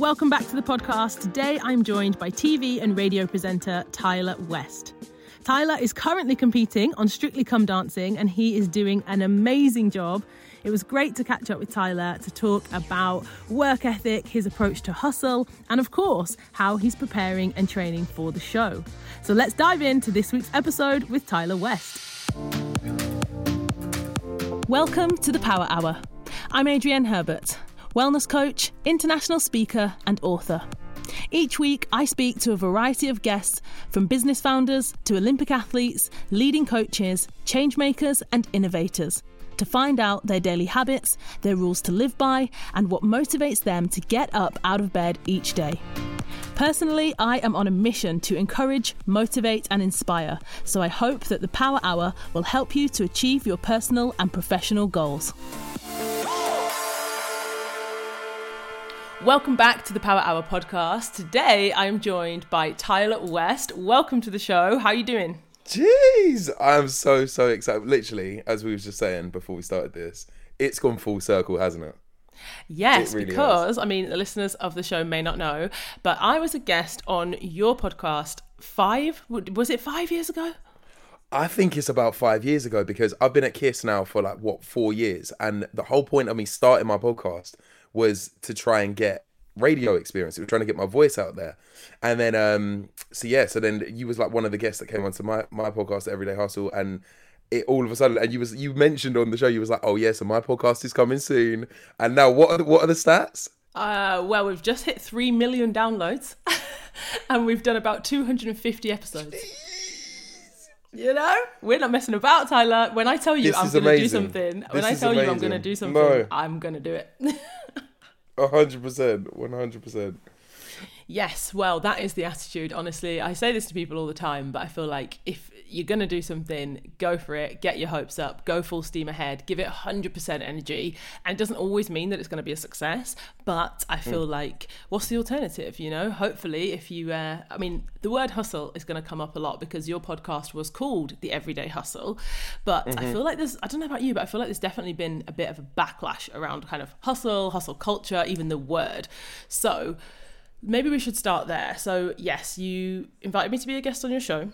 welcome back to the podcast. Today I'm joined by TV and radio presenter Tyler West. Tyler is currently competing on Strictly Come Dancing and he is doing an amazing job. It was great to catch up with Tyler to talk about work ethic, his approach to hustle, and of course, how he's preparing and training for the show. So let's dive into this week's episode with Tyler West. Welcome to the Power Hour. I'm Adrienne Herbert, wellness coach, international speaker, and author. Each week, I speak to a variety of guests from business founders to Olympic athletes, leading coaches, changemakers, and innovators to find out their daily habits, their rules to live by, and what motivates them to get up out of bed each day. Personally, I am on a mission to encourage, motivate, and inspire, so I hope that the Power Hour will help you to achieve your personal and professional goals. Welcome back to the Power Hour podcast. Today I am joined by Tyler West. Welcome to the show. How are you doing? Jeez, I'm so so excited. Literally, as we was just saying before we started this, it's gone full circle, hasn't it? Yes, it really because has. I mean, the listeners of the show may not know, but I was a guest on your podcast five. Was it five years ago? I think it's about five years ago because I've been at Kiss now for like what four years, and the whole point of me starting my podcast was to try and get radio experience. We were trying to get my voice out there. And then um so yeah, so then you was like one of the guests that came onto my, my podcast, Everyday Hustle, and it all of a sudden and you was you mentioned on the show, you was like, Oh yeah, so my podcast is coming soon. And now what are the, what are the stats? Uh well we've just hit three million downloads and we've done about two hundred and fifty episodes. You know, we're not messing about, Tyler. When I tell you this I'm going to do something, this when I tell amazing. you I'm going to do something, no. I'm going to do it. hundred percent, one hundred percent. Yes, well, that is the attitude. Honestly, I say this to people all the time, but I feel like if you're going to do something, go for it, get your hopes up, go full steam ahead, give it 100% energy. And it doesn't always mean that it's going to be a success, but I feel mm. like what's the alternative? You know, hopefully, if you, uh, I mean, the word hustle is going to come up a lot because your podcast was called The Everyday Hustle. But mm-hmm. I feel like there's, I don't know about you, but I feel like there's definitely been a bit of a backlash around kind of hustle, hustle culture, even the word. So, maybe we should start there. So, yes, you invited me to be a guest on your show.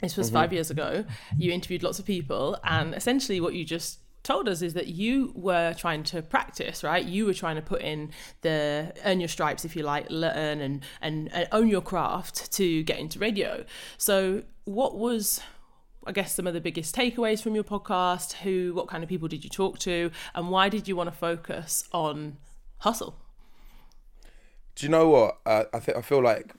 This was mm-hmm. five years ago. You interviewed lots of people, and essentially, what you just told us is that you were trying to practice, right? You were trying to put in the earn your stripes, if you like, learn and, and, and own your craft to get into radio. So, what was I guess some of the biggest takeaways from your podcast? Who, what kind of people did you talk to, and why did you want to focus on hustle? Do you know what? Uh, I think I feel like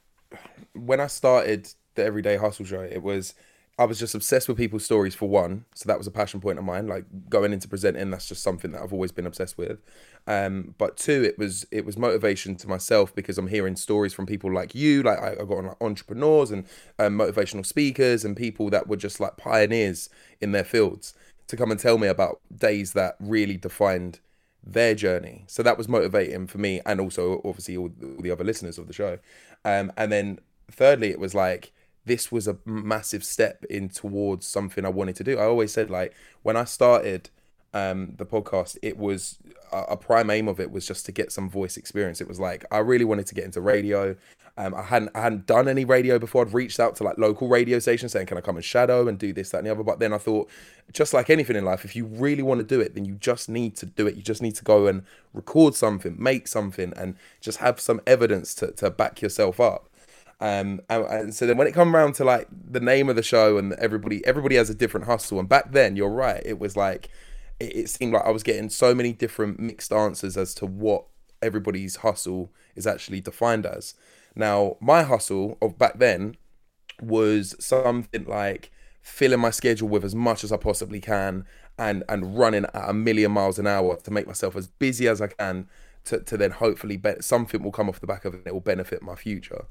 when I started the Everyday Hustle show, it was I was just obsessed with people's stories for one, so that was a passion point of mine. Like going into presenting, that's just something that I've always been obsessed with. Um, but two, it was it was motivation to myself because I'm hearing stories from people like you, like I, I got on like entrepreneurs and um, motivational speakers and people that were just like pioneers in their fields to come and tell me about days that really defined their journey. So that was motivating for me and also obviously all, all the other listeners of the show. Um, and then thirdly, it was like this was a massive step in towards something I wanted to do. I always said like when I started um, the podcast, it was a, a prime aim of it was just to get some voice experience. It was like I really wanted to get into radio. Um, I hadn't I hadn't done any radio before. I'd reached out to like local radio stations saying, "Can I come and shadow and do this, that, and the other?" But then I thought, just like anything in life, if you really want to do it, then you just need to do it. You just need to go and record something, make something, and just have some evidence to to back yourself up. Um, and, and, so then when it come around to like the name of the show and everybody everybody has a different hustle. And back then, you're right, it was like it, it seemed like I was getting so many different mixed answers as to what everybody's hustle is actually defined as. Now, my hustle of back then was something like filling my schedule with as much as I possibly can and and running at a million miles an hour to make myself as busy as I can to, to then hopefully be- something will come off the back of it it will benefit my future.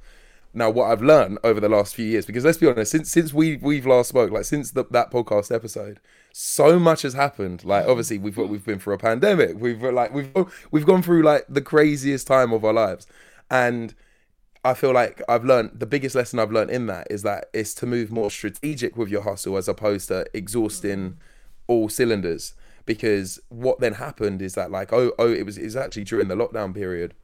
Now, what I've learned over the last few years, because let's be honest, since since we we've last spoke, like since the, that podcast episode, so much has happened. Like mm-hmm. obviously we've we've been through a pandemic, we've like we've we've gone through like the craziest time of our lives, and I feel like I've learned the biggest lesson I've learned in that is that it's to move more strategic with your hustle as opposed to exhausting mm-hmm. all cylinders. Because what then happened is that like oh oh it was it's actually during the lockdown period,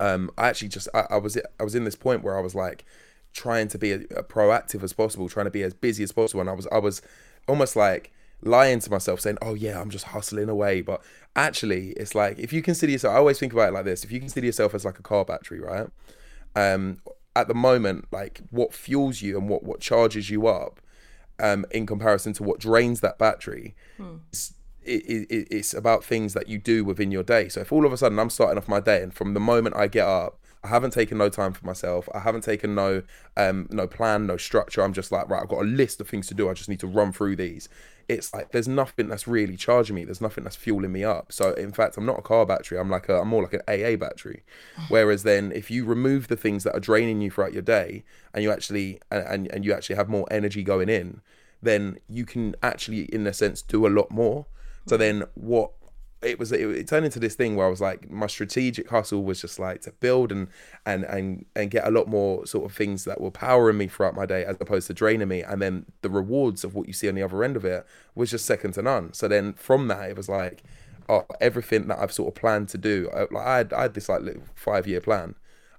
um, I actually just I, I was I was in this point where I was like trying to be as proactive as possible, trying to be as busy as possible, and I was I was almost like lying to myself saying oh yeah i'm just hustling away. But actually it's like if you consider yourself i always think about it like this. If you consider yourself as like a car battery right? Um at the moment like what fuels you and what what charges you up um in comparison to what drains that battery Hmm. it's, it, it, it's about things that you do within your day so if all of a sudden i'm starting off my day and from the moment i get up I haven't taken no time for myself. I haven't taken no um no plan, no structure. I'm just like, right, I've got a list of things to do. I just need to run through these. It's like there's nothing that's really charging me. There's nothing that's fueling me up. So in fact, I'm not a car battery. I'm like a I'm more like an AA battery. Whereas then if you remove the things that are draining you throughout your day and you actually and, and, and you actually have more energy going in, then you can actually in a sense do a lot more. So then what it was it, it turned into this thing where I was like my strategic hustle was just like to build and and and and get a lot more sort of things that were powering me throughout my day as opposed to draining me. And then the rewards of what you see on the other end of it was just second to none. So then from that it was like oh everything that I've sort of planned to do I, like I had, I had this like little five year plan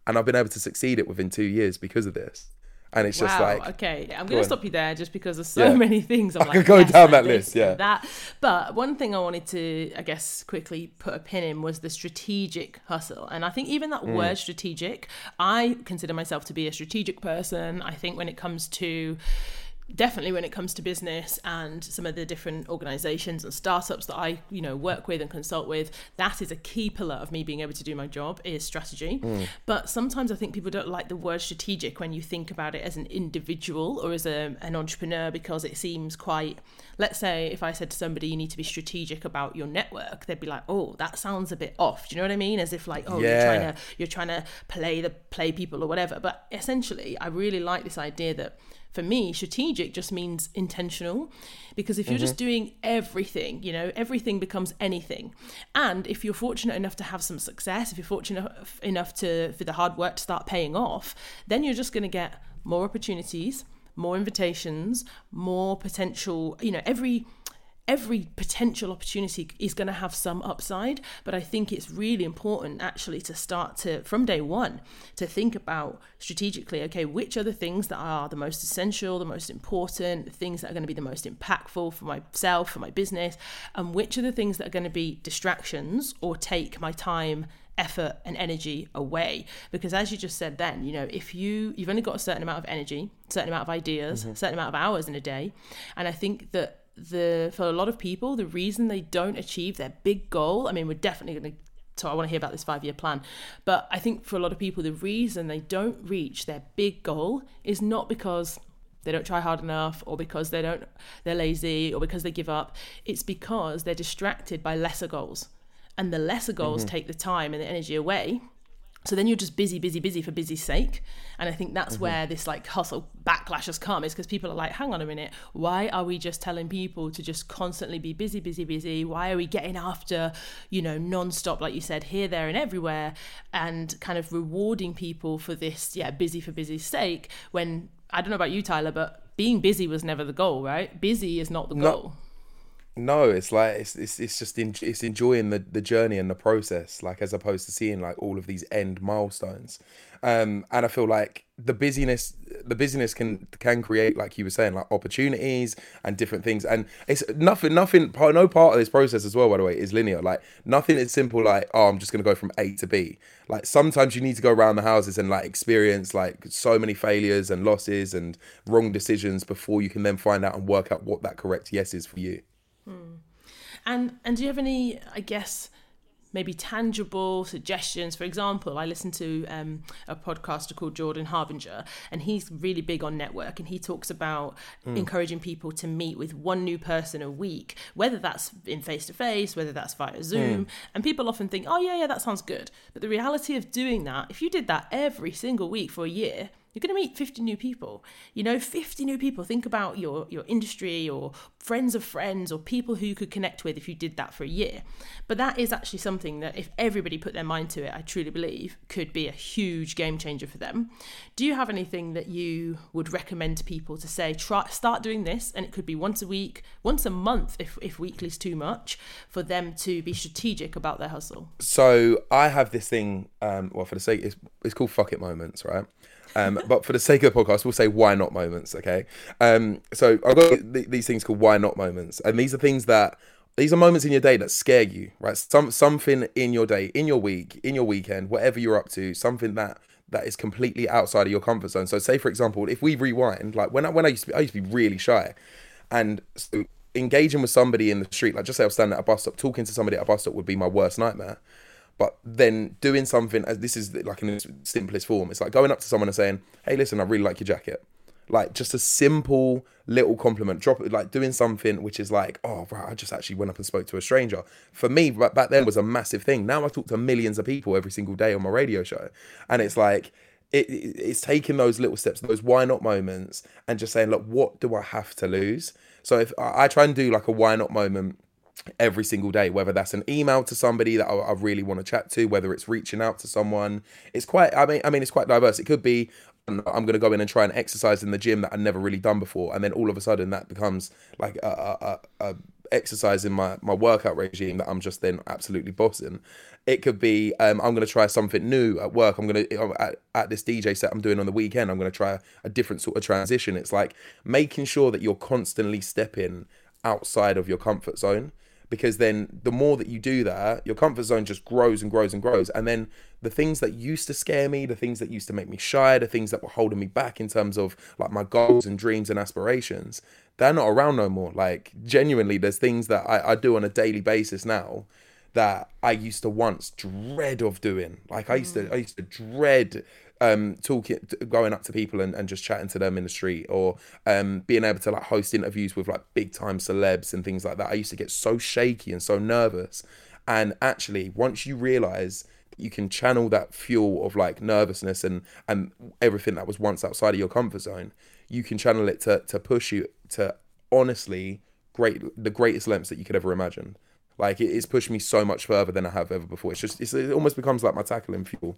and I've been able to succeed it within two years because of this and it's just wow. like okay, I'm to stop you there just because there's so Yeah. many things. I'm I like, could go yes, down that list, yeah. that. But one thing I wanted to, I guess, quickly put a pin in was the strategic hustle, and I think even Mm. that word strategic, I consider myself to be a strategic person. I think when it comes to definitely when it comes to business and some of the different organizations and startups that I you know work with and consult with that is a key pillar of me being able to do my job is strategy. Mm. But sometimes I think people don't like the word strategic when you think about it as an individual or as a, an entrepreneur because it seems quite let's say if I said to somebody you need to be strategic about your network they'd be like oh that sounds a bit off. Do you know what I mean? As if like oh you're trying to you're trying to play the play people or whatever. But essentially I really like this idea that for me, strategic just means intentional because if you're just mm-hmm. doing everything, you know, everything becomes anything. And if you're fortunate enough to have some success, if you're fortunate enough- enough to for the hard work to start paying off, then you're just going to get more opportunities, more invitations, more potential, you know, every every potential opportunity is going to have some upside but i think it's really important actually to start to from day one to think about strategically okay which are the things that are the most essential the most important the things that are going to be the most impactful for myself for my business and which are the things that are going to be distractions or take my time effort and energy away? Because as you just said then you know if you you've only got a certain amount of energy certain amount of ideas a certain amount of hours in a day and i think that the for a lot of people the reason they don't achieve their big goal i mean we're definitely going to so i want to hear about this five year plan but i think for a lot of people the reason they don't reach their big goal is not because they don't try hard enough or because they don't they're lazy or because they give up. It's because they're distracted by lesser goals. And the lesser goals mm-hmm. take the time and the energy away so then you're just busy, busy, busy for busy's sake. And I think that's mm-hmm. where this like hustle backlash has come is because people are like, hang on a minute, why are we just telling people to just constantly be busy, busy, busy? Why are we getting after, you know, non-stop, like you said, here, there, and everywhere, and kind of rewarding people for this, yeah, busy for busy's sake, when I don't know about you, Tyler, but being busy was never the goal, right? Busy is not the goal. No, it's like it's it's, it's just in, it's enjoying the, the journey and the process, like as opposed to seeing like all of these end milestones. Um, and I feel like the busyness the busyness can can create, like you were saying, like opportunities and different things. And it's nothing nothing no part of this process as well, by the way, is linear. Like nothing is simple like, oh, I'm just gonna go from A to B. Like sometimes you need to go around the houses and like experience like so many failures and losses and wrong decisions before you can then find out and work out what that correct yes is for you. Mm. And and do you have any, I guess, maybe tangible suggestions? For example, I listened to um, a podcaster called Jordan Harbinger, and he's really big on network, and he talks about mm. encouraging people to meet with one new person a week, whether that's in face to face, whether that's via Zoom. Mm. And people often think, oh yeah, yeah, that sounds good. But the reality of doing that, if you did that every single week for a year, you're going to meet 50 new people you know 50 new people think about your your industry or friends of friends or people who you could connect with if you did that for a year. But that is actually something that if everybody put their mind to it, I truly believe could be a huge game changer for them. Do you have anything that you would recommend to people to say try start doing this and it could be once a week, once a month if if weekly's too much for them to be strategic about their hustle? So I have this thing um well for the sake it's, it's called fuck it moments, right? Um, but for the sake of the podcast, we'll say why not moments, okay? Um, so I've got th- these things called why not moments, and these are things that these are moments in your day that scare you, right? Some something in your day, in your week, in your weekend, whatever you're up to, something that that is completely outside of your comfort zone. So, say for example, if we rewind, like when I when I used to be, I used to be really shy, and so engaging with somebody in the street, like just say I was standing at a bus stop, talking to somebody at a bus stop would be my worst nightmare. But then doing something as this is like in its simplest form, it's like going up to someone and saying, "Hey, listen, I really like your jacket." Like just a simple little compliment, drop it, like doing something which is like, oh, right, I just actually went up and spoke to a stranger. For me, back then was a massive thing. Now I talk to millions of people every single day on my radio show, and it's like it, it's taking those little steps, those why not moments, and just saying, look, what do I have to lose? So if I try and do like a why not moment every single day, whether that's an email to somebody that I, I really want to chat to, whether it's reaching out to someone. It's quite, I mean, I mean, it's quite diverse. It could be I'm going to go in and try and exercise in the gym that I've never really done before, and then all of a sudden that becomes like a, a, a, exercise in my my workout regime that I'm just then absolutely bossing. It could be um, I'm going to try something new at work. I'm going to at, at this DJ set I'm doing on the weekend. I'm going to try a different sort of transition. It's like making sure that you're constantly stepping outside of your comfort zone because then the more that you do that, your comfort zone just grows and grows and grows. And then the things that used to scare me, the things that used to make me shy, the things that were holding me back in terms of like my goals and dreams and aspirations, they're not around no more. Like genuinely, there's things that I, I do on a daily basis now that I used to once dread of doing. Like I used to I mm. used to dread um talking going up to people and, and just chatting to them in the street or um being able to like host interviews with like big time celebs and things like that. I used to get so shaky and so nervous. And actually once you realize you can channel that fuel of like nervousness and and everything that was once outside of your comfort zone you can channel it to to push you to honestly great the greatest lengths that you could ever imagine. Like it's pushed me so much further than i have ever before. It's just it's, it almost becomes like my tackling fuel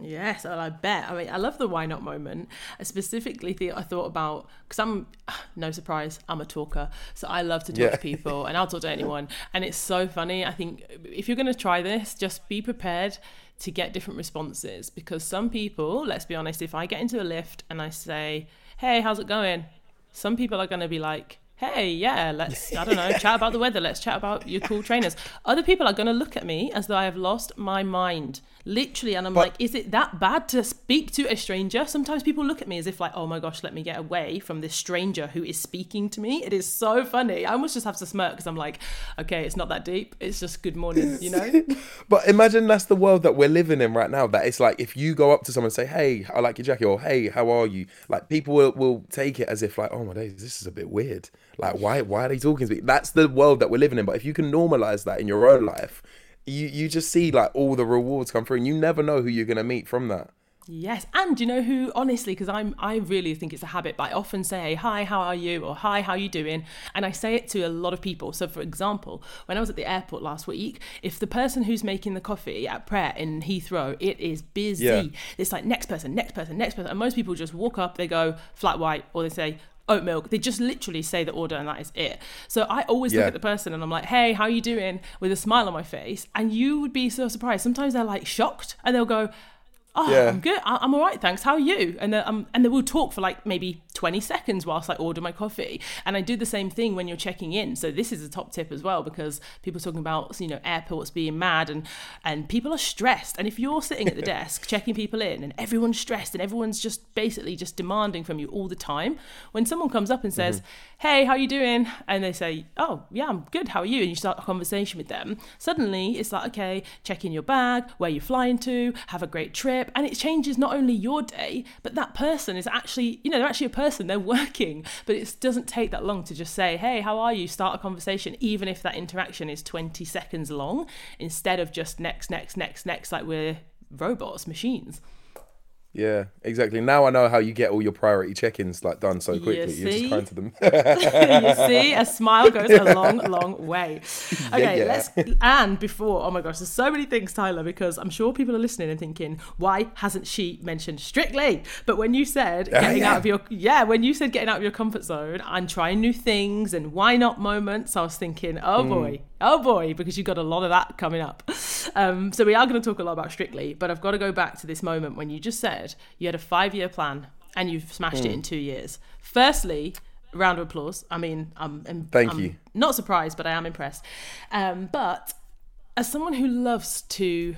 Yes, well, I bet. I mean, I love the why not moment. I specifically think I thought about because I'm no surprise, I'm a talker, so I love to talk yeah. to people, and I'll talk to anyone. And it's so funny. I think if you're going to try this, just be prepared to get different responses because some people, let's be honest, if I get into a lift and I say, "Hey, how's it going?" Some people are going to be like, hey, yeah, let's, I don't know, chat about the weather. Let's chat about your cool trainers. Other people are going to look at me as though I have lost my mind literally and i'm but, like is it that bad to speak to a stranger? Sometimes people look at me as if like oh my gosh let me get away from this stranger who is speaking to me. It is so funny. I almost just have to smirk because i'm like okay it's not that deep. It's just good morning you know? But imagine that's the world that we're living in right now that it's like if you go up to someone and say hey i like your jacket or hey how are you? Like people will, will take it as if like oh my days this is a bit weird. Like why why are they talking to me? That's the world that we're living in. But if you can normalize that in your own life you you just see like all the rewards come through and you never know who you're going to meet from that Yes, and you know who? Honestly, because I'm, I really think it's a habit. But I often say, "Hi, how are you?" or "Hi, how are you doing?" And I say it to a lot of people. So, for example, when I was at the airport last week, if the person who's making the coffee at Pret in Heathrow, it is busy. Yeah. It's like next person, next person, next person, and most people just walk up, they go flat white, or they say, oat milk. They just literally say the order and that is it. So I always yeah. look at the person and I'm like, hey, how are you doing? With a smile on my face. And you would be so surprised. Sometimes they're like shocked and they'll go, oh, yeah. I'm good. I- am all right, thanks. How are you? And then, um, and then we'll talk for like maybe 20 seconds whilst I order my coffee. And I do the same thing when you're checking in. So this is a top tip as well because people are talking about you know airports being mad and and people are stressed. And if you're sitting at the desk checking people in and everyone's stressed and everyone's just basically just demanding from you all the time, when someone comes up and says, mm-hmm. "Hey, how are you doing?" and they say, "Oh, yeah, I'm good. How are you?" and you start a conversation with them, suddenly it's like, "Okay, check in your bag, where you're flying to, have a great trip." And it changes not only your day but that person is actually you know they're actually a person they're working but it doesn't take that long to just say hey how are you? Start a conversation even if that interaction is 20 seconds long instead of just next next next next like we're robots machines Yeah, exactly. Now I know how you get all your priority check-ins like done so quickly. You are just kind to them. you see, a smile goes a long, long way. Okay, yeah. let's. And before, oh my gosh, there's so many things, Tyler, because I'm sure people are listening and thinking, why hasn't she mentioned Strictly? But when you said getting yeah. out of your, yeah, when you said getting out of your comfort zone and trying new things and why not moments, I was thinking, oh boy, oh boy, because you've got a lot of that coming up. Um, so we are going to talk a lot about Strictly, but I've got to go back to this moment when you just said you had a five year plan and you've smashed it in two years. Firstly, round of applause. I mean, I'm, I'm Thank I'm you. Not surprised, but I am impressed. Um, but as someone who loves to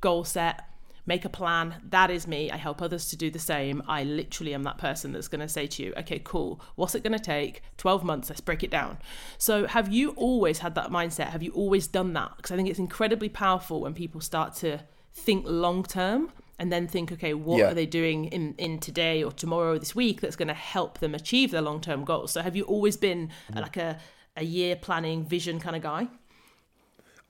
goal set, make a plan, that is me. I help others to do the same. I literally am that person that's going to say to you, okay, cool. What's it going to take? 12 months, let's break it down. So, have you always had that mindset? Have you always done that? Because I think it's incredibly powerful when people start to think long term and then think, okay, what Yeah. are they doing in, in today or tomorrow or this week that's going to help them achieve their long term goals? So, have you always been mm. like a, a year planning vision kind of guy?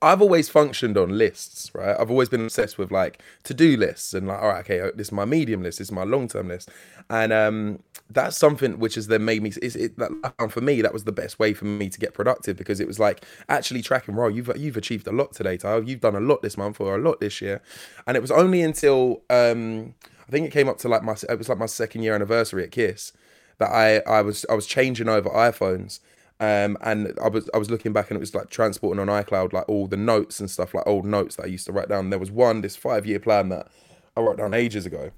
I've always functioned on lists, right? I've always been obsessed with like to do lists and like, all right, okay, this is my medium list, this is my long term list, and um, that's something which has then made me. Is it that found for me that was the best way for me to get productive because it was like actually tracking. Right, you've you've achieved a lot today, Tyler. You've done a lot this month or a lot this year, and it was only until um, I think it came up to like my it was like my second year anniversary at Kiss that I I was I was changing over iPhones. Um, and I was I was looking back and it was like transporting on iCloud like all the notes and stuff like old notes that I used to write down. There was one this five year plan that I wrote down ages ago,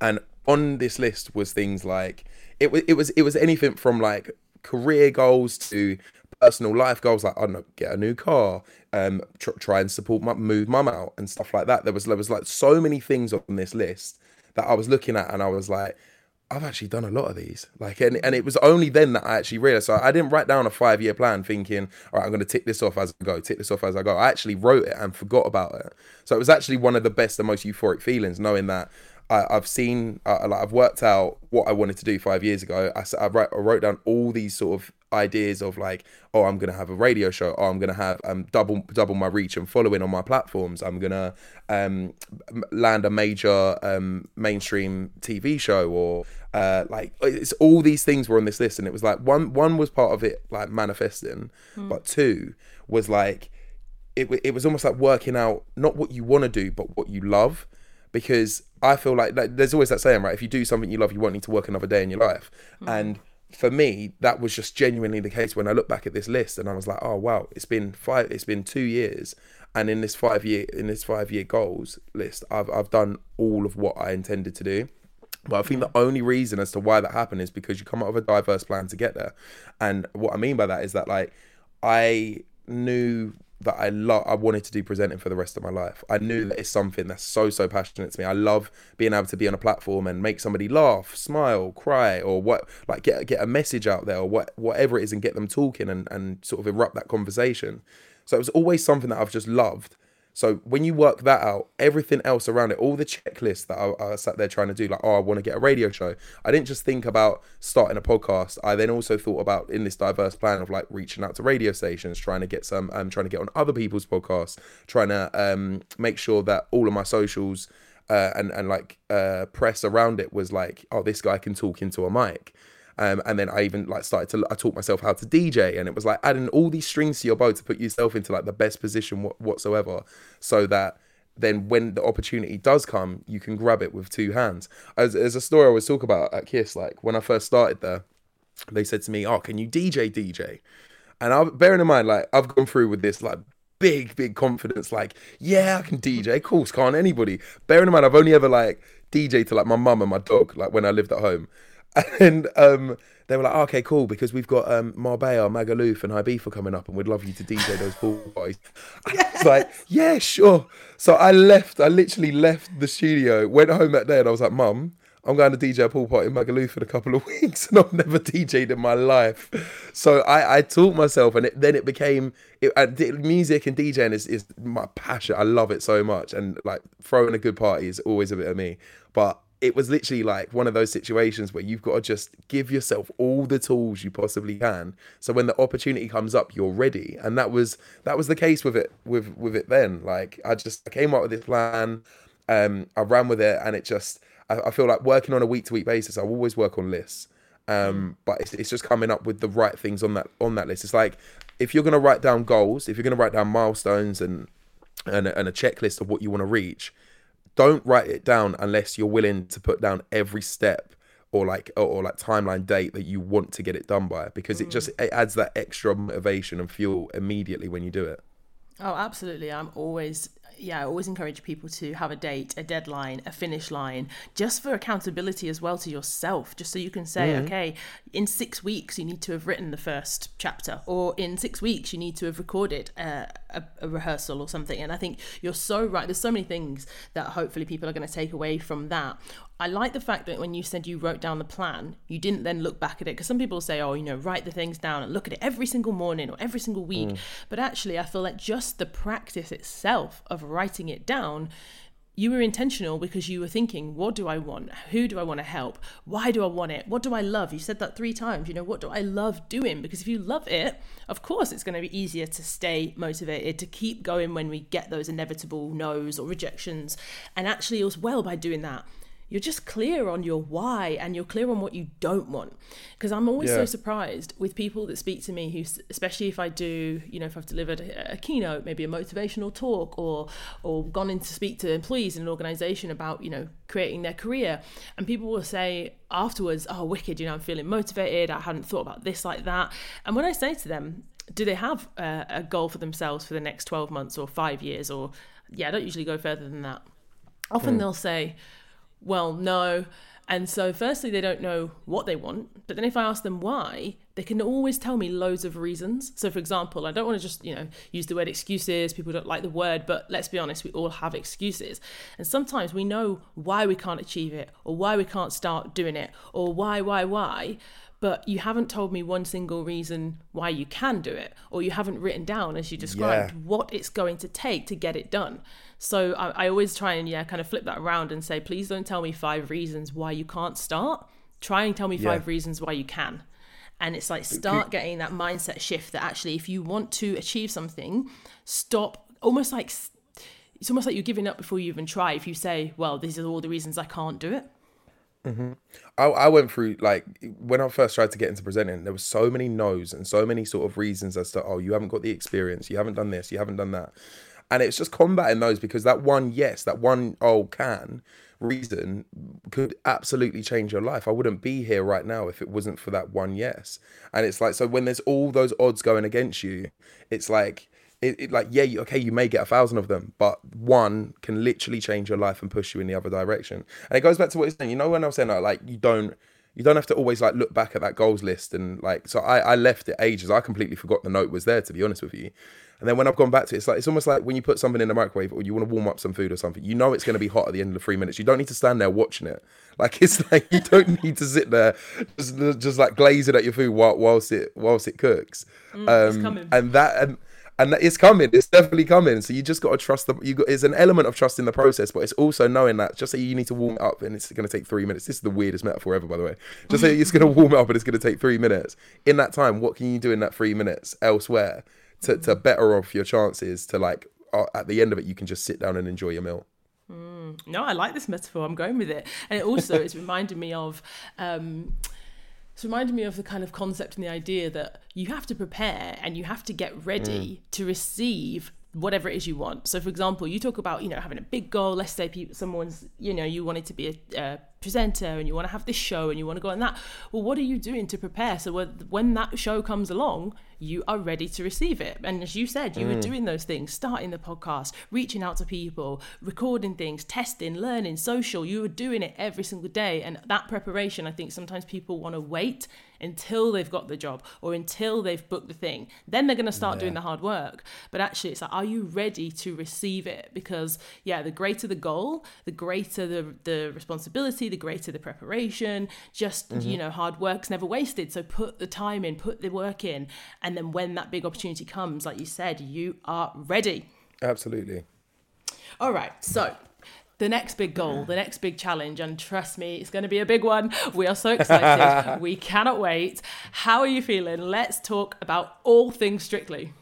and on this list was things like it was it was it was anything from like career goals to personal life goals like I don't know get a new car um tr- try and support my move mum out and stuff like that there was there was like so many things on this list that I was looking at and I was like I've actually done a lot of these. Like, and, and it was only then that I actually realized. So I didn't write down a five year plan thinking, all right, I'm going to tick this off as I go, tick this off as I go. I actually wrote it and forgot about it. So it was actually one of the best and most euphoric feelings knowing that I, I've seen, uh, like, I've worked out what I wanted to do five years ago. I, I, write, I wrote down all these sort of ideas of like, oh, I'm gonna have a radio show. Oh, I'm gonna have um double double my reach and following on my platforms. I'm gonna um land a major um mainstream TV show or uh like it's all these things were on this list and it was like one one was part of it like manifesting, but two was like it, it was almost like working out not what you want to do but what you love because I feel like, like there's always that saying right if you do something you love you won't need to work another day in your life. And for me that was just genuinely the case when I look back at this list and I was like oh wow it's been five it's been two years and in this five year in this five year goals list I've, I've done all of what I intended to do but I think the only reason as to why that happened is because you come up with a diverse plan to get there. And what I mean by that is that like I knew that I love I wanted to do presenting for the rest of my life. I knew that it's something that's so so passionate to me. I love being able to be on a platform and make somebody laugh, smile, cry, or what like get get a message out there or what whatever it is and get them talking and, and sort of erupt that conversation. So it was always something that I've just loved. So when you work that out, everything else around it, all the checklists that I, I sat there trying to do, like, oh, I want to get a radio show. I didn't just think about starting a podcast. I then also thought about in this diverse plan of like reaching out to radio stations, trying to get some, um, trying to get on other people's podcasts, trying to um, make sure that all of my socials uh, and and like uh, press around it was like, oh, this guy can talk into a mic. Um, and then I even like started to I taught myself how to DJ, and it was like adding all these strings to your bow to put yourself into like the best position wh- whatsoever, so that then when the opportunity does come, you can grab it with two hands. As there's a story I always talk about at Kiss, like when I first started there, they said to me, "Oh, can you DJ DJ?" And I bearing in mind, like I've gone through with this like big, big confidence, like, yeah, I can DJ. Of course, can't anybody. Bearing in mind, I've only ever like DJ to like my mum and my dog, like when I lived at home. And um, they were like, oh, okay, cool, because we've got um, Marbella, Magaluf, and Ibiza coming up, and we'd love you to DJ those pool parties. I was like, yeah, sure. So I left, I literally left the studio, went home that day, and I was like, Mum, I'm going to DJ a pool party in Magaluf in a couple of weeks, and I've never DJed in my life. So I, I taught myself, and it, then it became it, di- music and DJing is, is my passion. I love it so much, and like throwing a good party is always a bit of me. But it was literally like one of those situations where you've got to just give yourself all the tools you possibly can, so when the opportunity comes up, you're ready. And that was that was the case with it with with it then. Like I just I came up with this plan, um, I ran with it, and it just I, I feel like working on a week to week basis, I always work on lists. Um, but it's, it's just coming up with the right things on that on that list. It's like if you're gonna write down goals, if you're gonna write down milestones and and a, and a checklist of what you want to reach, don't write it down unless you're willing to put down every step or like or, or like timeline date that you want to get it done by because it mm. just it adds that extra motivation and fuel immediately when you do it. Oh, absolutely. I'm always yeah, I always encourage people to have a date, a deadline, a finish line, just for accountability as well to yourself, just so you can say, mm-hmm. okay, in six weeks you need to have written the first chapter, or in six weeks you need to have recorded a, a, a rehearsal or something. And I think you're so right. There's so many things that hopefully people are going to take away from that. I like the fact that when you said you wrote down the plan, you didn't then look back at it because some people say, oh, you know, write the things down and look at it every single morning or every single week. Mm. But actually, I feel like just the practice itself of writing it down you were intentional because you were thinking, what do I want? Who do I want to help? Why do I want it? What do I love? You said that three times. You know, what do I love doing? Because if you love it, of course, it's going to be easier to stay motivated, to keep going when we get those inevitable no's or rejections. And actually, as well, by doing that, you're just clear on your why and you're clear on what you don't want. Because i'm always yeah. so surprised with people that speak to me who especially if i do you know if i've delivered a, a, keynote maybe a motivational talk or or gone in to speak to employees in an organization about you know creating their career. And people will say afterwards oh wicked you know i'm feeling motivated. I hadn't thought about this like that. And when i say to them do they have a, a goal for themselves for the next 12 months or 5 years? or yeah i don't usually go further than that. Often mm. they'll say well, no. And so, firstly, they don't know what they want. But then, if I ask them why, they can always tell me loads of reasons. So, for example, I don't want to just, you know, use the word excuses. People don't like the word, but let's be honest, we all have excuses. And sometimes we know why we can't achieve it, or why we can't start doing it, or why, why, why but you haven't told me one single reason why you can do it, or you haven't written down, as you described, yeah. what it's going to take to get it done. So I, I always try and, yeah, kind of flip that around and say, please don't tell me five reasons why you can't start. Try and tell me yeah. five reasons why you can. And it's like start getting that mindset shift that actually, if you want to achieve something, stop almost like it's almost like you're giving up before you even try. If you say, well, these are all the reasons I can't do it Mm-hmm. I, I went through like when I first tried to get into presenting, there was so many no's and so many sort of reasons as to oh you haven't got the experience, you haven't done this, you haven't done that, and it's just combating those because that one yes, that one oh can reason could absolutely change your life. I wouldn't be here right now if it wasn't for that one yes, and it's like so when there's all those odds going against you, it's like it, it, like yeah okay you may get a thousand of them but one can literally change your life and push you in the other direction. And it goes back to what you're saying. You know when i was saying like you don't you don't have to always like look back at that goals list and like so I, I left it ages i completely forgot the note was there to be honest with you and then when I've gone back to it, it's like it's almost like when you put something in the microwave or you want to warm up some food or something, you know it's going to be hot at the end of the three minutes. You don't need to stand there watching it. Like it's like you don't need to sit there just, just like glazing at your food while, whilst it whilst it cooks. Mm, um, and that and and it's coming. It's definitely coming. So you just got to trust the. You got. It's an element of trust in the process, but it's also knowing that just say you need to warm it up and it's going to take three minutes. This is the weirdest metaphor ever, by the way. Just say it's going to warm up and it's going to take three minutes. In that time, what can you do in that three minutes elsewhere to to better off your chances to like uh, at the end of it you can just sit down and enjoy your meal. Mm. No, I like this metaphor. I'm going with it, and it also it's reminded me of. Um, it's reminded me of the kind of concept and the idea that you have to prepare and you have to get ready mm. to receive whatever it is you want. So, for example, you talk about you know having a big goal. Let's say people, someone's you know you wanted to be a, a presenter and you want to have this show and you want to go on that. Well, what are you doing to prepare so when that show comes along, you are ready to receive it? And as you said, you mm. were doing those things, starting the podcast, reaching out to people, recording things, testing, learning, social. You were doing it every single day, and that preparation, I think sometimes people want to wait until they've got the job or until they've booked the thing. Then they're going to start yeah. doing the hard work. But actually, it's like, are you ready to receive it? Because yeah, the greater the goal, the greater the the responsibility, the greater the preparation. Just mm-hmm. you know, hard work's never wasted. So put the time in, put the work in, and then when that big opportunity comes, like you said, you are ready. Absolutely. All right, so the next big goal, the next big challenge, and trust me, it's going to be a big one. We are so excited. we cannot wait. How are you feeling? Let's talk about all things strictly.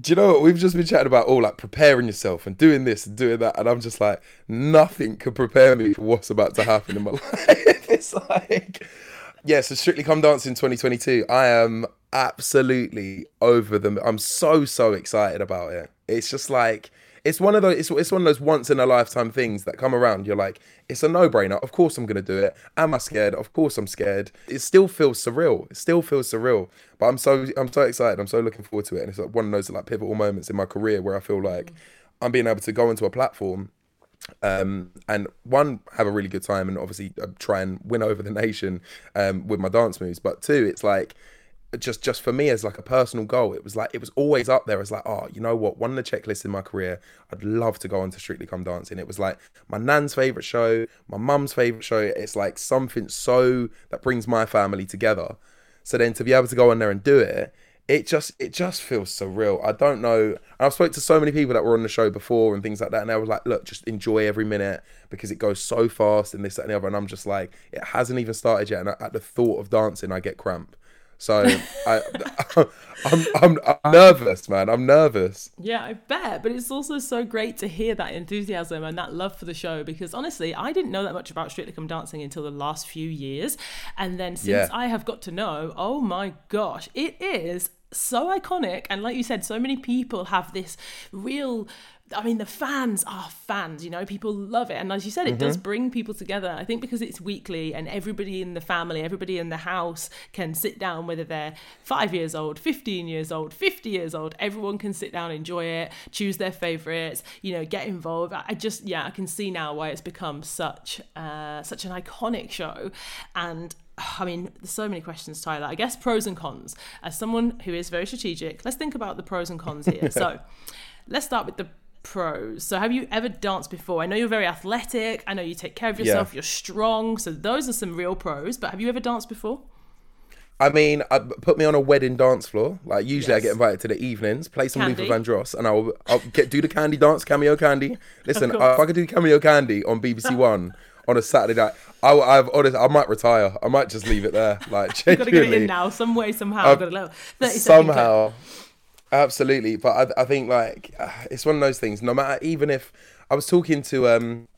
Do you know what we've just been chatting about? All like preparing yourself and doing this and doing that, and I'm just like, nothing could prepare me for what's about to happen in my life. it's like, yeah. So Strictly Come Dancing 2022. I am absolutely over them. I'm so so excited about it. It's just like it's one of those it's, it's one of those once in a lifetime things that come around. You're like it's a no-brainer. Of course i'm to do it. Am i scared? Of course i'm scared. It still feels surreal. It still feels surreal. But i'm so i'm so excited. I'm so looking forward to it. And it's like one of those like pivotal moments in my career where i feel like i'm being able to go into a platform um, and one have a really good time and obviously uh, try and win over the nation um, with my dance moves. But two it's like just just for me as like a personal goal it was like it was always up there as like oh you know what? One of the checklists in my career i'd love to go on to strictly come dancing. It was like my nan's favorite show my mum's favorite show. It's like something so that brings my family together. So then to be able to go on there and do it it just it just feels surreal. I don't know. I've spoke to so many people that were on the show before and things like that and they were like look just enjoy every minute because it goes so fast and this that, and the other. And i'm just like it hasn't even started yet and at the thought of dancing i get cramp so I, I'm, I'm, I'm nervous, man. I'm nervous. Yeah, I bet. But it's also so great to hear that enthusiasm and that love for the show because honestly, I didn't know that much about Strictly Come Dancing until the last few years. And then since yeah. I have got to know, oh my gosh, it is so iconic. And like you said, so many people have this real I mean, the fans are fans, you know, people love it. And as you said, it mm-hmm. does bring people together. I think because it's weekly and everybody in the family, everybody in the house can sit down, whether they're five years old, 15 years old, 50 years old, everyone can sit down, enjoy it, choose their favorites, you know, get involved. I just, yeah, I can see now why it's become such, uh, such an iconic show. And I mean, there's so many questions, Tyler. I guess pros and cons. As someone who is very strategic, let's think about the pros and cons here. so let's start with the pros. So have you ever danced before? I know you're very athletic. I know you take care of yourself. Yeah. You're strong. So those are some real pros. But have you ever danced before? I mean, I, put me on a wedding dance floor. Like usually, yes. I get invited to the evenings, play some Luther Vandross, and I'll, I'll get do the candy dance, cameo candy. Listen, if I could do cameo candy on BBC One on a Saturday night, I, I've honest, I might retire. I might just leave it there. Like, You've got to get it in now, some way, somehow. I've got to somehow. Absolutely, but I, I think like it's one of those things. No matter, even if I was talking to um,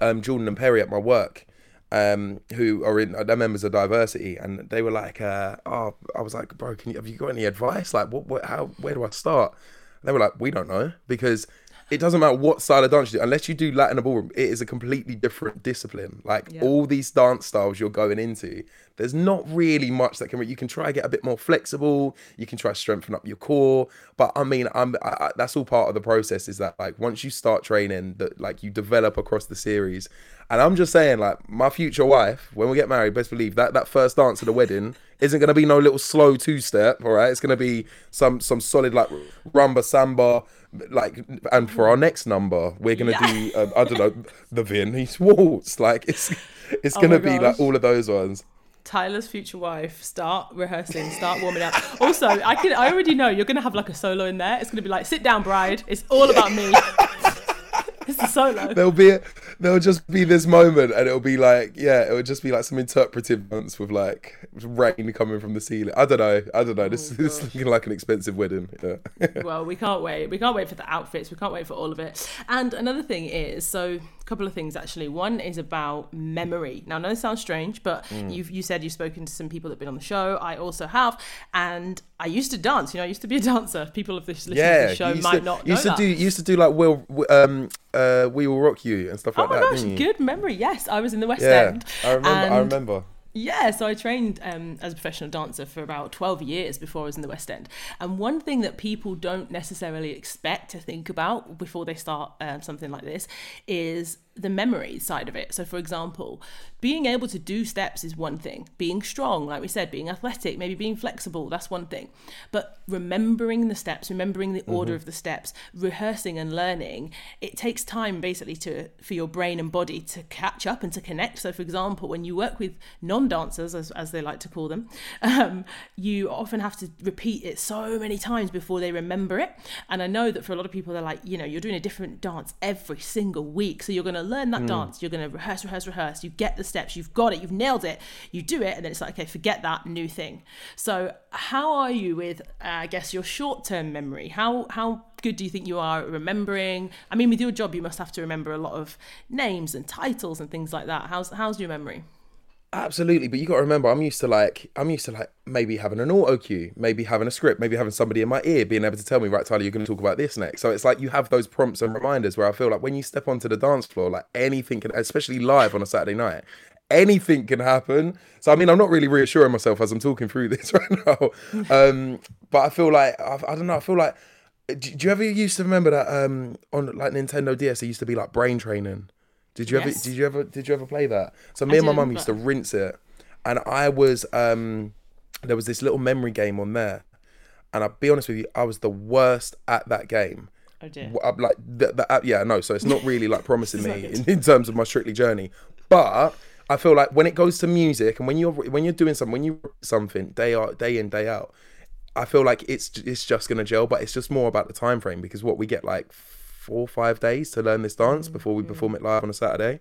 um, Jordan and Perri at my work, um, who are in they're members of diversity, and they were like, uh, "Oh, I was like, bro, can you, have you got any advice? Like, what, what, how, where do I start?" And they were like, "We don't know because it doesn't matter what style of dance you do, unless you do Latin ballroom, it is a completely different discipline. Like yeah. all these dance styles you're going into, there's not really much that can. You can try to get a bit more flexible. You can try strengthen up your core, but I mean, I'm I, I, that's all part of the process. Is that like once you start training, that like you develop across the series. And I'm just saying, like my future wife, when we get married, best believe that that first dance at the wedding isn't going to be no little slow two step. All right, it's going to be some some solid like rumba samba like and for our next number we're gonna yeah. do uh, i don't know the viennese waltz like it's it's oh gonna be like all of those ones Tyler's future wife, start rehearsing, start warming up. Also, I can I already know you're gonna have like a solo in there. It's gonna be like, sit down, bride. It's all about me. solo. There'll be a, there'll just be this moment, and it'll be like, yeah, it would just be like some interpretive dance with like rain coming from the ceiling. I don't know. I don't know. This, oh, this is looking like an expensive wedding. Yeah. well, we can't wait. We can't wait for the outfits. We can't wait for all of it. And another thing is, so couple of things actually. One is about memory. Now, I know this sounds strange, but mm. you've you said you've spoken to some people that've been on the show. I also have, and I used to dance. You know, I used to be a dancer. People of this listening yeah, to the show might to, not know used to that. do used to do like will um uh we will rock you and stuff like that. Oh my gosh, good memory. Yes, I was in the West yeah, End. I remember. I remember. Yeah, so I trained um, as a professional dancer for about 12 years before I was in the West End. And one thing that people don't necessarily expect to think about before they start um, something like this is the memory side of it. So, for example, being able to do steps is one thing. Being strong, like we said, being athletic, maybe being flexible, that's one thing. But remembering the steps, remembering the mm-hmm. order of the steps, rehearsing and learning, it takes time basically to for your brain and body to catch up and to connect. So, for example, when you work with non-dancers, as, as they like to call them, um, you often have to repeat it so many times before they remember it. And I know that for a lot of people, they're like, you know, you're doing a different dance every single week, so you're going to learn that dance, you're going to rehearse, rehearse, rehearse. You get the steps, you've got it, you've nailed it, you do it, and then it's like, okay, forget that new thing. So, how are you with, uh, I guess, your short term memory? How, how good do you think you are at remembering? I mean, with your job, you must have to remember a lot of names and titles and things like that. How's, how's your memory? Absolutely, but you got to remember, I'm used to like, I'm used to like maybe having an auto cue, maybe having a script, maybe having somebody in my ear being able to tell me, right, Tyler, you're going to talk about this next. So it's like you have those prompts and reminders where I feel like when you step onto the dance floor, like anything can, especially live on a Saturday night, anything can happen. So I mean, I'm not really reassuring myself as I'm talking through this right now. Um, but I feel like I, I don't know. I feel like. Do, do you ever used to remember that um, on like Nintendo DS? It used to be like brain training. Did you Yes. ever? Did you ever? Did you ever play that? So me and my mum used to rinse it, and I was um, there was this little memory game on there, and I'll be honest with you, I was the worst at that game. Oh dear. I'm like the, the app, yeah, no. So it's not really like promising me in, in terms of my strictly journey, but I feel like when it goes to music and when you're when you're doing something, when you something day out day in day out, I feel like it's it's just gonna gel. But it's just more about the time frame because what we get like four or five days to learn this dance before we perform it live on a Saturday.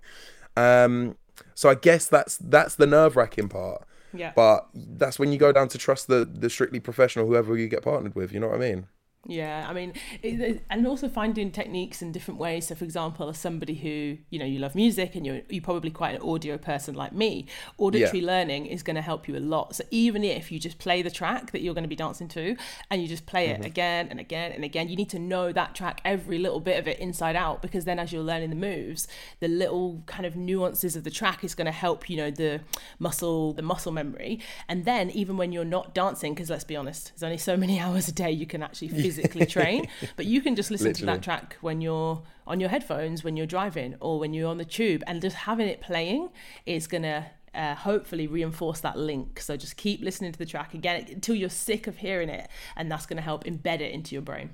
Um, so I guess that's that's the nerve wracking part. Yeah. But that's when you go down to trust the the strictly professional whoever you get partnered with. You know what I mean? Yeah, I mean, it, and also finding techniques in different ways. So, for example, as somebody who you know you love music and you're you're probably quite an audio person like me, auditory learning is going to help you a lot. So even if you just play the track that you're going to be dancing to, and you just play Mm-hmm. it again and again and again, you need to know that track every little bit of it inside out because then as you're learning the moves, the little kind of nuances of the track is going to help you know the muscle the muscle memory. And then even when you're not dancing, because let's be honest, there's only so many hours a day you can actually physically train, but you can just listen to that track when you're on your headphones, when you're driving, or when you're on the tube, and just having it playing is gonna. Uh, hopefully reinforce that link so just keep listening to the track again until you're sick of hearing it and that's going to help embed it into your brain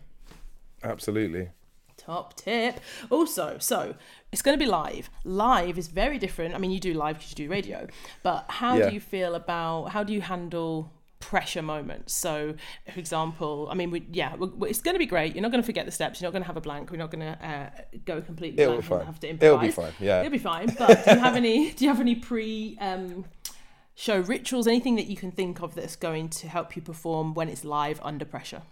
Absolutely. Top tip. Also, so it's going to be live. Live is very different. I mean, you do live because you do radio, but how Yeah. do you feel about how do you handle pressure moments? So, for example, I mean, we, yeah, we, it's going to be great. You're not going to forget the steps. You're not going to have a blank. We're not going to uh, go completely It'll blank be and fine. have to It'll be fine, yeah. it'll be fine. But do you have any? Do you have any pre? Um, Show rituals, anything that you can think of that's going to help you perform when it's live under pressure.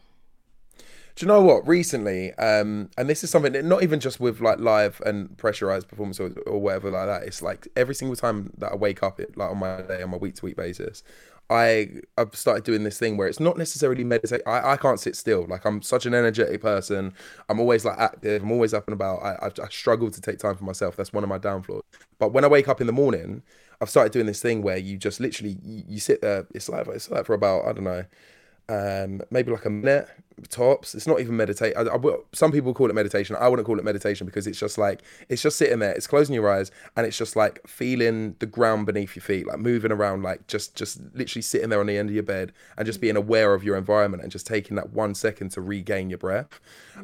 Do you know what? Recently, um, and this is something that not even just with like live and pressurized performance or, or whatever like that. It's like every single time that I wake up, it like on my day on my week to week basis, I I've started doing this thing where it's not necessarily meditate. I, I can't sit still. Like I'm such an energetic person. I'm always like active. I'm always up and about. I, I I struggle to take time for myself. That's one of my downfalls. But when I wake up in the morning, I've started doing this thing where you just literally you, you sit there. It's like it's like for about I don't know um, maybe like a minute tops. It's not even meditate. I, I some people call it meditation. I wouldn't call it meditation because it's just like it's just sitting there. It's closing your eyes and it's just like feeling the ground beneath your feet, like moving around, like just just literally sitting there on the end of your bed and just being aware of your environment and just taking that one second to regain your breath.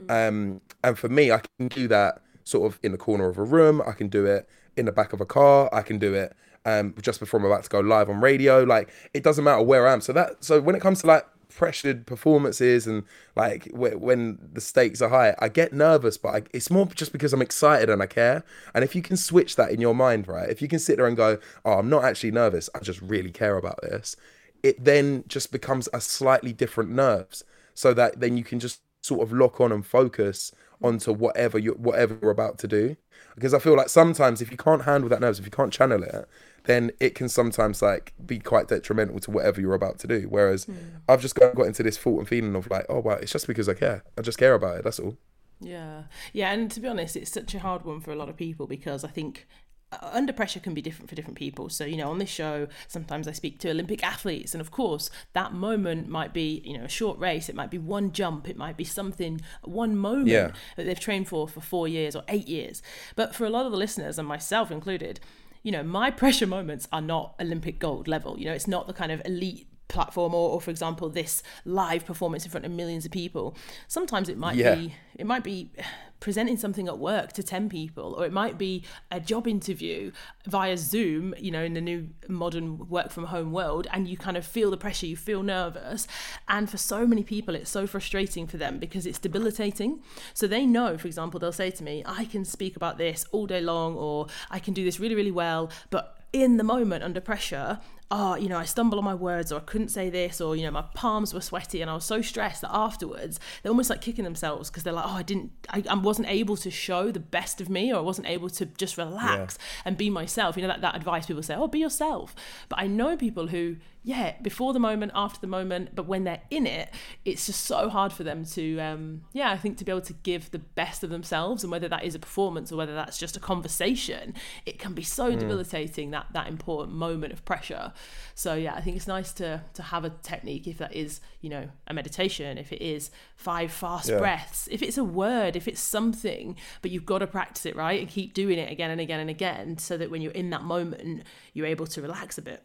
Um, and for me, I can do that sort of in the corner of a room. I can do it in the back of a car. I can do it um, just before I'm about to go live on radio. Like it doesn't matter where I am. So that so when it comes to like pressured performances and like wh- when the stakes are high, I get nervous, but I, it's more just because I'm excited and I care. And if you can switch that in your mind, right? If you can sit there and go, "Oh, I'm not actually nervous. I just really care about this," it then just becomes a slightly different nerves, so that then you can just sort of lock on and focus onto whatever you whatever you're about to do because i feel like sometimes if you can't handle that nerves if you can't channel it then it can sometimes like be quite detrimental to whatever you're about to do. Whereas i've just got, got into this thought and feeling of like oh wow it's just because i care. I just care about it that's all. Yeah, yeah, and to be honest, it's such a hard one for a lot of people because I think uh, under pressure can be different for different people. So you know, on this show, sometimes I speak to Olympic athletes, and of course, that moment might be you know a short race, it might be one jump, it might be something, one moment Yeah. that they've trained for for four years or eight years. But for a lot of the listeners, and myself included, you know, my pressure moments are not Olympic gold level. You know, it's not the kind of elite platform or, or for example this live performance in front of millions of people sometimes it might Yeah. be it might be presenting something at work to 10 people or it might be a job interview via zoom you know in the new modern work from home world and you kind of feel the pressure you feel nervous and for so many people it's so frustrating for them because it's debilitating so they know for example they'll say to me i can speak about this all day long or i can do this really really well but in the moment under pressure oh, you know, I stumble on my words or I couldn't say this or, you know, my palms were sweaty and I was so stressed that afterwards they're almost like kicking themselves because they're like, oh, I didn't, I, I wasn't able to show the best of me or I wasn't able to just relax and be myself. You know, that, that advice people say, oh, be yourself. But I know people who, yeah, before the moment, after the moment, but when they're in it, it's just so hard for them to, um, yeah, I think to be able to give the best of themselves, and whether that is a performance or whether that's just a conversation, it can be so debilitating that that important moment of pressure. So yeah, I think it's nice to to have a technique if that is, you know, a meditation, if it is five fast Yeah. breaths, if it's a word, if it's something, but you've got to practice it right and keep doing it again and again and again, so that when you're in that moment, you're able to relax a bit.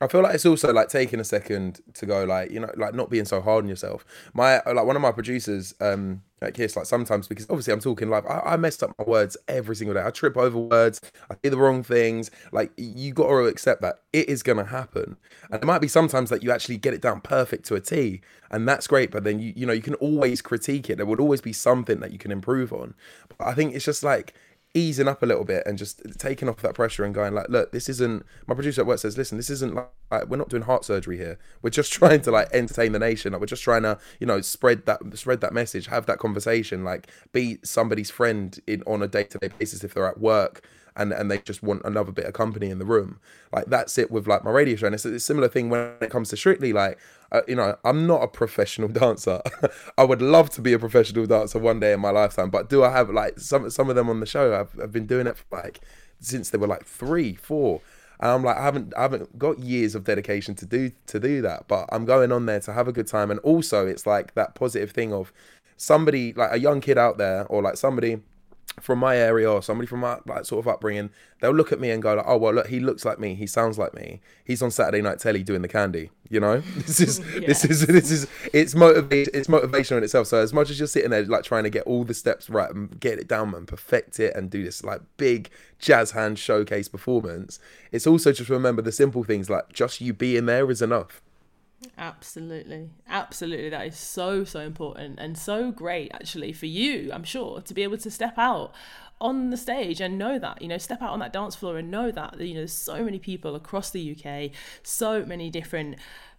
I feel like it's also like taking a second to go like you know like not being so hard on yourself. My like one of my producers um at Kiss like sometimes because obviously I'm talking live I, I messed up my words every single day. I trip over words. I say the wrong things. Like you got to accept that it is gonna happen. And it might be sometimes that you actually get it down perfect to a T, and that's great. But then you you know you can always critique it. There would always be something that you can improve on. But I think it's just like easing up a little bit and just taking off that pressure and going like look this isn't my producer at work says listen this isn't like, like we're not doing heart surgery here. We're just trying to like entertain the nation. Like we're just trying to you know spread that spread that message have that conversation like be somebody's friend in on a day-to-day basis if they're at work and and they just want another bit of company in the room. Like that's it with like my radio show. And it's a similar thing when it comes to strictly like uh, you know i'm not a professional dancer. I would love to be a professional dancer one day in my lifetime but do i have like some some of them on the show i've, I've been doing it for like since they were like three four. And i'm like i haven't i haven't got years of dedication to do to do that but i'm going on there to have a good time. And also it's like that positive thing of somebody like a young kid out there or like somebody from my area or somebody from my like sort of upbringing, they'll look at me and go like, "Oh well, look, he looks like me. He sounds like me. He's on Saturday Night Telly doing the candy." You know, this is this is this is it's motivate it's motivational in itself. So as much as you're sitting there like trying to get all the steps right and get it down and perfect it and do this like big jazz hand showcase performance, it's also just remember the simple things like just you being there is enough. Absolutely. Absolutely. That is so, so important and so great, actually, for you, I'm sure, to be able to step out on the stage and know that, you know, step out on that dance floor and know that, you know, there's so many people across the UK, so many different.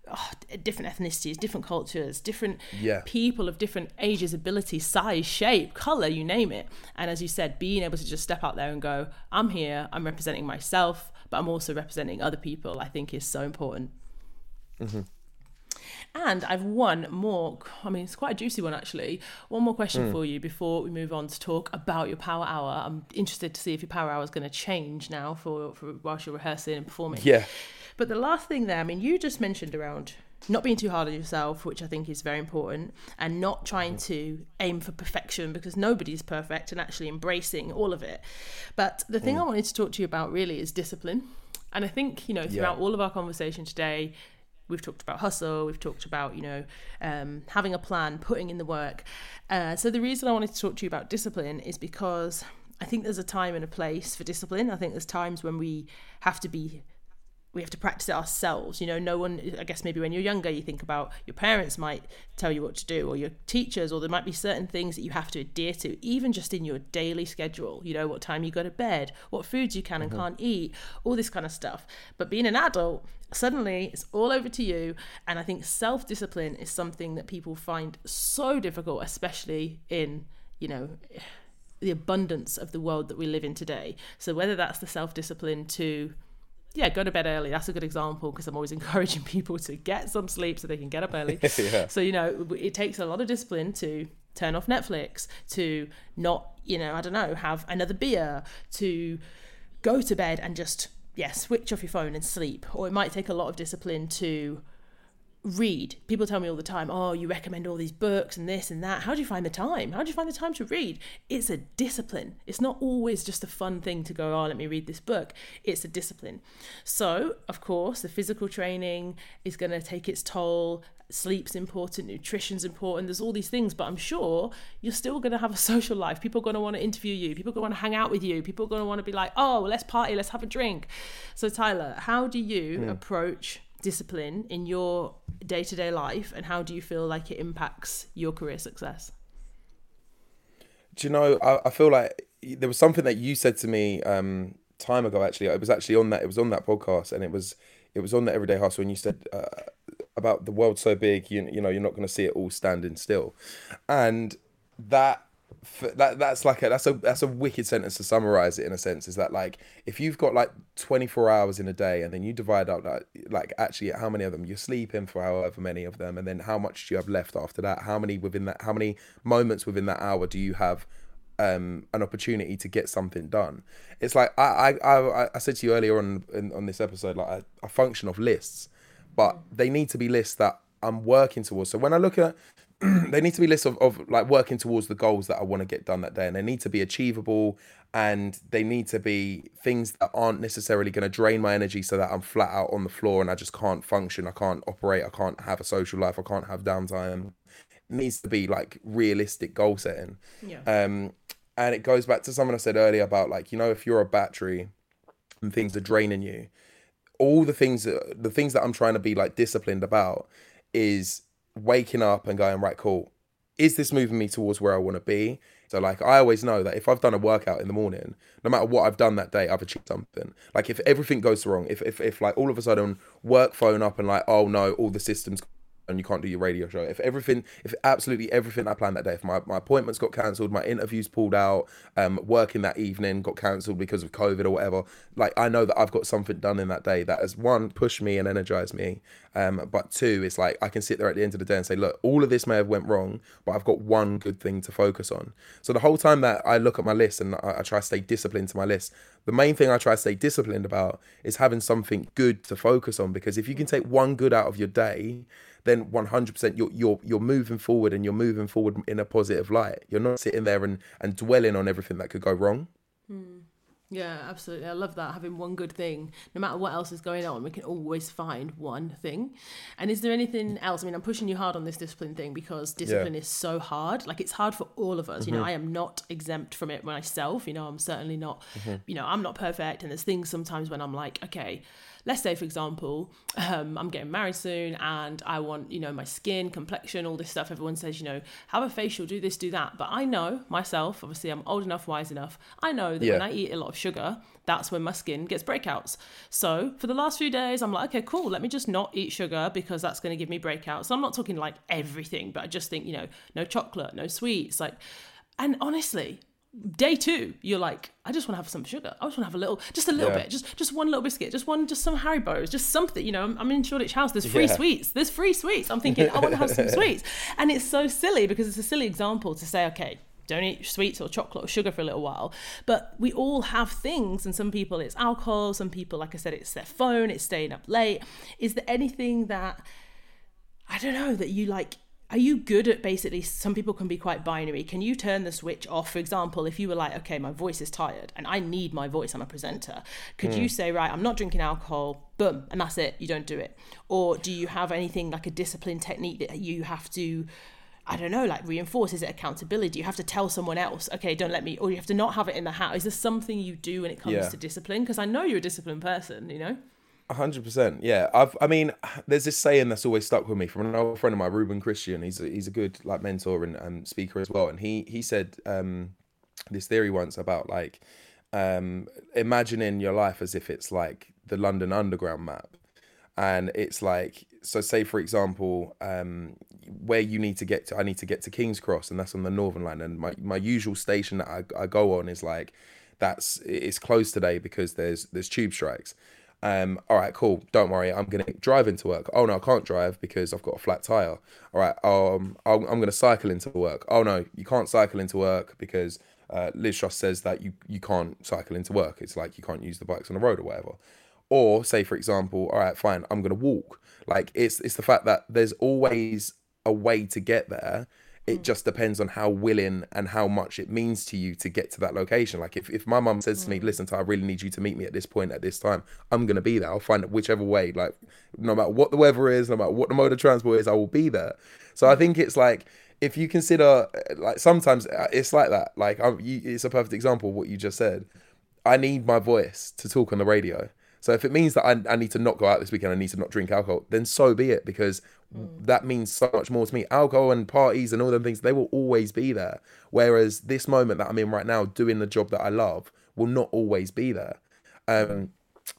Oh, different ethnicities, different cultures, different Yeah. people of different ages, abilities, size, shape, color, you name it. And as you said, being able to just step out there and go, I'm here, I'm representing myself, but I'm also representing other people, I think is so important. Mm-hmm. And I've one more, I mean, it's quite a juicy one actually. One more question hmm. for you before we move on to talk about your power hour. I'm interested to see if your power hour is going to change now for, for whilst you're rehearsing and performing. Yeah. But the last thing there, I mean, you just mentioned around not being too hard on yourself, which I think is very important, and not trying to aim for perfection because nobody's perfect and actually embracing all of it. But the thing hmm. I wanted to talk to you about really is discipline. And I think, you know, throughout all of our conversation today, we've talked about hustle, we've talked about, you know, um, having a plan, putting in the work. Uh, so the reason I wanted to talk to you about discipline is because I think there's a time and a place for discipline. I think there's times when we have to be we have to practice it ourselves. You know, no one, I guess maybe when you're younger, you think about your parents might tell you what to do, or your teachers, or there might be certain things that you have to adhere to, even just in your daily schedule. You know, what time you go to bed, what foods you can and mm-hmm. can't eat, all this kind of stuff. But being an adult, suddenly it's all over to you. And I think self discipline is something that people find so difficult, especially in, you know, the abundance of the world that we live in today. So whether that's the self discipline to yeah, go to bed early. That's a good example because I'm always encouraging people to get some sleep so they can get up early. Yeah. So, you know, it takes a lot of discipline to turn off Netflix, to not, you know, I don't know, have another beer, to go to bed and just, yeah, switch off your phone and sleep. Or it might take a lot of discipline to read. People tell me all the time, oh, you recommend all these books and this and that. How do you find the time? How do you find the time to read? It's a discipline. It's not always just a fun thing to go, oh, let me read this book. It's a discipline. So, of course, the physical training is going to take its toll. Sleep's important, nutrition's important, there's all these things, but I'm sure you're still going to have a social life. People are going to want to interview you, people are going to want to hang out with you, people are going to want to be like, oh, let's party, let's have a drink. So, Tyler, how do you mm. approach discipline in your day to day life, and how do you feel like it impacts your career success? Do you know? I, I feel like there was something that you said to me um, time ago. Actually, it was actually on that. It was on that podcast, and it was it was on the Everyday Hustle, and you said uh, about the world so big, you you know, you're not going to see it all standing still, and that that that's like a that's a that's a wicked sentence to summarize it in a sense is that like if you've got like 24 hours in a day and then you divide up that like actually how many of them you're sleeping for however many of them and then how much do you have left after that? How many within that how many moments within that hour do you have um an opportunity to get something done? It's like i i i, I said to you earlier on in, on this episode like I, I function of lists but they need to be lists that i'm working towards. So when i look at they need to be lists of, of like working towards the goals that I want to get done that day, and they need to be achievable, and they need to be things that aren't necessarily going to drain my energy, so that I'm flat out on the floor and I just can't function, I can't operate, I can't have a social life, I can't have downtime. It needs to be like realistic goal setting. Yeah. Um, and it goes back to something I said earlier about like you know if you're a battery and things are draining you, all the things that the things that I'm trying to be like disciplined about is waking up and going, right, cool. Is this moving me towards where I want to be? So like I always know that if I've done a workout in the morning, no matter what I've done that day, I've achieved something. Like if everything goes wrong, if if, if like all of a sudden work phone up and like, oh no, all the systems and you can't do your radio show. If everything, if absolutely everything I planned that day, if my, my appointments got cancelled, my interviews pulled out, um, working that evening got cancelled because of COVID or whatever, like I know that I've got something done in that day that has one pushed me and energized me, um, but two, it's like I can sit there at the end of the day and say, look, all of this may have went wrong, but I've got one good thing to focus on. So the whole time that I look at my list and I, I try to stay disciplined to my list, the main thing I try to stay disciplined about is having something good to focus on because if you can take one good out of your day then 100% you're you're you're moving forward and you're moving forward in a positive light. You're not sitting there and and dwelling on everything that could go wrong. Hmm. Yeah, absolutely. I love that. Having one good thing, no matter what else is going on, we can always find one thing. And is there anything else? I mean, I'm pushing you hard on this discipline thing because discipline yeah. is so hard. Like, it's hard for all of us. Mm-hmm. You know, mm-hmm. I am not exempt from it myself. You know, I'm certainly not, mm-hmm. you know, I'm not perfect. And there's things sometimes when I'm like, okay, let's say for example um, i'm getting married soon and i want you know my skin complexion all this stuff. Everyone says you know have a facial do this do that. But i know myself obviously i'm old enough wise enough. I know that yeah. when i eat a lot of sugar that's when my skin gets breakouts. So for the last few days i'm like okay cool let me just not eat sugar because that's going to give me breakouts. So i'm not talking like everything but i just think you know no chocolate no sweets like and honestly day two, you're like, I just want to have some sugar. I just want to have a little, just a little yeah. bit, just just one little biscuit, just one, just some Haribo's, just something. You know, I'm, I'm in Shoreditch House. There's free yeah. sweets. There's free sweets. I'm thinking, I want to have some sweets, and it's so silly because it's a silly example to say, okay, don't eat sweets or chocolate or sugar for a little while. But we all have things, and some people it's alcohol, some people, like I said, it's their phone, it's staying up late. Is there anything that I don't know that you like are you good at basically some people can be quite binary can you turn the switch off for example if you were like okay my voice is tired and i need my voice i'm a presenter could mm. you hmm. say right i'm not drinking alcohol boom and that's it you don't do it or do you have anything like a discipline technique that you have to I don't know, like reinforce? Is it accountability? You have to tell someone else, okay, don't let me, or you have to not have it in the house. Is there something you do when it comes yeah. to discipline? Because I know you're a disciplined person, you know? Hundred percent. Yeah, I've. I mean, there's this saying that's always stuck with me from another friend of mine, Ruben Christian. He's a, he's a good like mentor and, and speaker as well. And he he said um, this theory once about like um, imagining your life as if it's like the London Underground map, and it's like so. Say for example, um, where you need to get to, I need to get to King's Cross, and that's on the Northern Line. And my my usual station that I, I go on is like that's it's closed today because there's there's tube strikes um, all right, cool. Don't worry. I'm gonna drive into work. Oh no, I can't drive because I've got a flat tire. All right. Um, i am gonna cycle into work. Oh no, you can't cycle into work because uh, Liz Truss says that you you can't cycle into work. It's like you can't use the bikes on the road or whatever. Or say, for example, all right, fine, I'm gonna walk. Like it's it's the fact that there's always a way to get there. It mm. just depends on how willing and how much it means to you to get to that location. Like if, if my mum says to me, mm. listen, I really need you to meet me at this point at this time, I'm gonna be there. I'll find it whichever way. Like no matter what the weather is, no matter what the mode of transport is, I will be there. So I think it's like if you consider uh, like sometimes uh, it's like that. Like I'm, you, it's a perfect example of what you just said. I need my voice to talk on the radio. So if it means that I, I need to not go out this weekend, I need to not drink alcohol, then so be it because that means so much more to me. Alcohol and parties and all them things, they will always be there. Whereas this moment that I'm in right now, doing the job that I love, will not always be there. Um,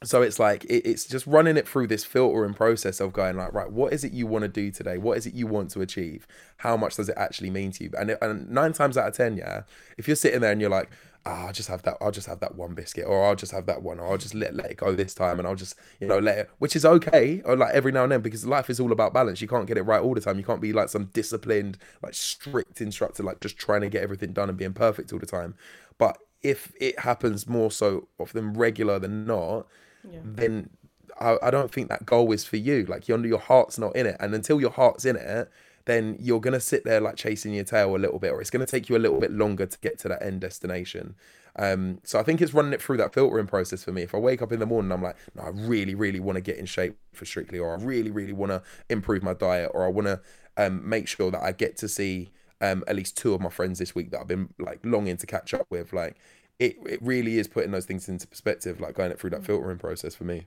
so it's like it, it's just running it through this filtering process of going like right what is it you want to do today what is it you want to achieve how much does it actually mean to you and, it, and nine times out of ten yeah if you're sitting there and you're like oh, I'll just have that. I'll just have that one biscuit, or I'll just have that one, or I'll just let let it go this time, and I'll just you know let it, which is okay, or like every now and then because life is all about balance. You can't get it right all the time. You can't be like some disciplined, like strict instructor, like just trying to get everything done and being perfect all the time. But if it happens more so often regular than not, then I, I don't think that goal is for you. Like your your heart's not in it, and until your heart's in it, then you're gonna sit there like chasing your tail a little bit, or it's gonna take you a little bit longer to get to that end destination. Um, so I think it's running it through that filtering process for me. If I wake up in the morning, I'm like, no, I really, really want to get in shape for Strictly, or I really, really want to improve my diet, or I want to um, make sure that I get to see um, at least two of my friends this week that I've been like longing to catch up with. Like, it, it really is putting those things into perspective, like going it through that filtering process for me.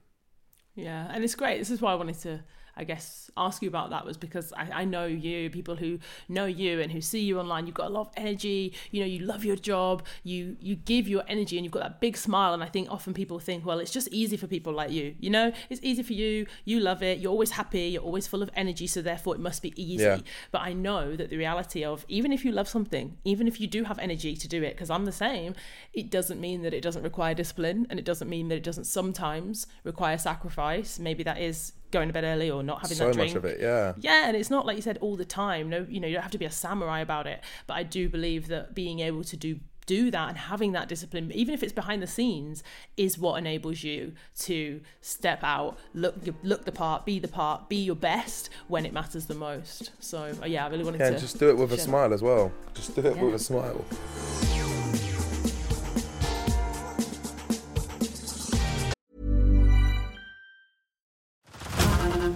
Yeah, and it's great. This is why I wanted to, I guess, ask you about that was because I, I know you, people who know you and who see you online. You've got a lot of energy. You know, you love your job. You you give your energy, and you've got that big smile. And I think often people think, well, it's just easy for people like you. You know, it's easy for you. You love it. You're always happy. You're always full of energy. So therefore, it must be easy. Yeah. But I know that the reality of even if you love something, even if you do have energy to do it, because I'm the same, it doesn't mean that it doesn't require discipline, and it doesn't mean that it doesn't sometimes require sacrifice. Maybe that is going to bed early or not having So that drink. So much of it, yeah. Yeah, and it's not like you said all the time. No, you know, you don't have to be a samurai about it. But I do believe that being able to do do that and having that discipline, even if it's behind the scenes, is what enables you to step out, look look the part, be the part, be your best when it matters the most. So uh, yeah, I really wanted Yeah, to just do it with a share that. smile as well. Just do it Yeah. with a smile.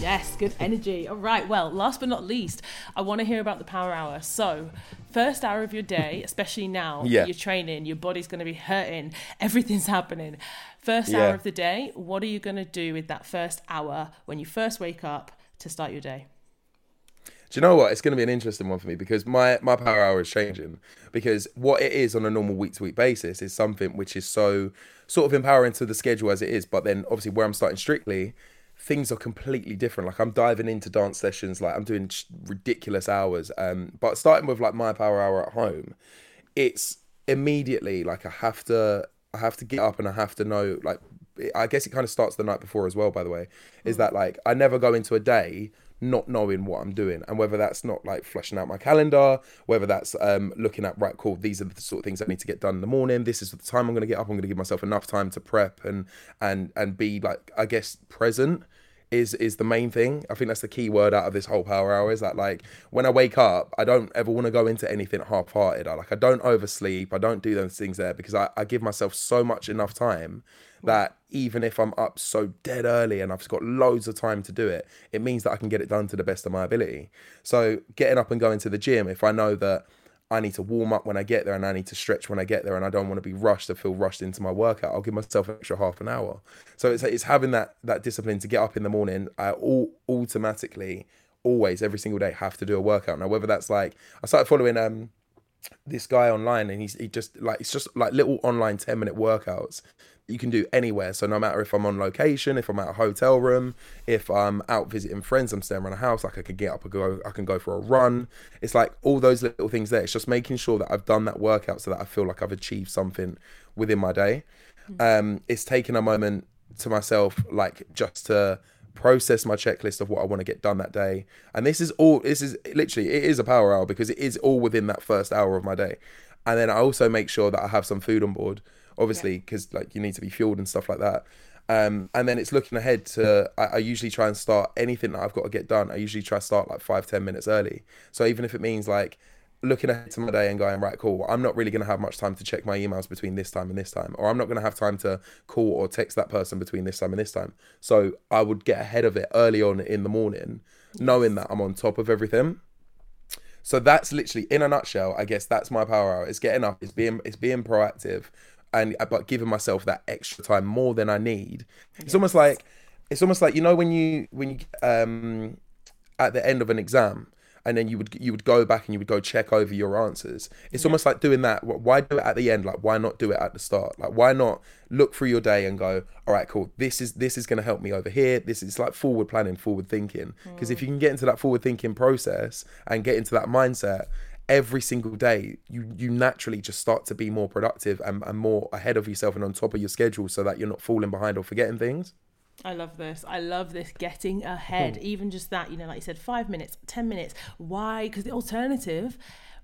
Yes, good energy. All right. Well, last but not least, I want to hear about the power hour. So, first hour of your day, especially now, Yeah. you're training, your body's going to be hurting, everything's happening. First Yeah. hour of the day, what are you going to do with that first hour when you first wake up to start your day? Do you know what? It's going to be an interesting one for me because my my power hour is changing. Because what it is on a normal week to week basis is something which is so sort of empowering to the schedule as it is. But then obviously where I'm starting strictly, things are completely different. Like I'm diving into dance sessions, like I'm doing ridiculous hours. Um, but starting with like my power hour at home, it's immediately like I have to I have to get up and I have to know like I guess it kind of starts the night before as well by the way is that like I never go into a day not knowing what I'm doing. And whether that's not like fleshing out my calendar whether that's um looking at right cool these are the sort of things I need to get done in the morning. This is the time I'm going to get up. I'm going to give myself enough time to prep and and and be like I guess present is is the main thing. I think that's the key word out of this whole power hour is that like when I wake up, I don't ever want to go into anything half hearted. I like I don't oversleep. I don't do those things there because I, I give myself so much enough time that even if I'm up so dead early and I've got loads of time to do it, it means that I can get it done to the best of my ability. So getting up and going to the gym, if I know that I need to warm up when I get there and I need to stretch when I get there and I don't want to be rushed to feel rushed into my workout. I'll give myself an extra half an hour. So it's it's having that that discipline to get up in the morning. I all automatically always every single day have to do a workout. Now whether that's like I started following um this guy online and he's he just like it's just like little online 10 minute workouts you can do anywhere. So no matter if i'm on location if i'm at a hotel room if i'm out visiting friends i'm staying around a house like i could get up and go i can go for a run. It's like all those little things there. It's just making sure that i've done that workout so that i feel like i've achieved something within my day. Um it's taking a moment to myself like just to process my checklist of what I want to get done that day. And this is all this is literally it is a power hour because it is all within that first hour of my day. And then I also make sure that I have some food on board, obviously, because like you need to be fueled and stuff like that. Um, and then it's looking ahead to I, I usually try and start anything that I've got to get done. I usually try to start like five, ten minutes early. So even if it means like looking ahead to my day and going right cool i'm not really going to have much time to check my emails between this time and this time or i'm not going to have time to call or text that person between this time and this time so i would get ahead of it early on in the morning knowing that i'm on top of everything so that's literally in a nutshell i guess that's my power hour it's getting up it's being it's being proactive and but giving myself that extra time more than i need it's almost like it's almost like you know when you when you um at the end of an exam and then you would you would go back and you would go check over your answers. It's almost like doing that. Why do it at the end? Like why not do it at the start? Like why not look through your day and go, all right, cool. This is this is going to help me over here. This is like forward planning, forward thinking. Because if you can get into that forward thinking process and get into that mindset every single day, you you naturally just start to be more productive and, and more ahead of yourself and on top of your schedule, so that you're not falling behind or forgetting things. I love this. I love this getting ahead. Hmm. Even just that, you know, like you said, five minutes, 10 minutes. Why? Because the alternative,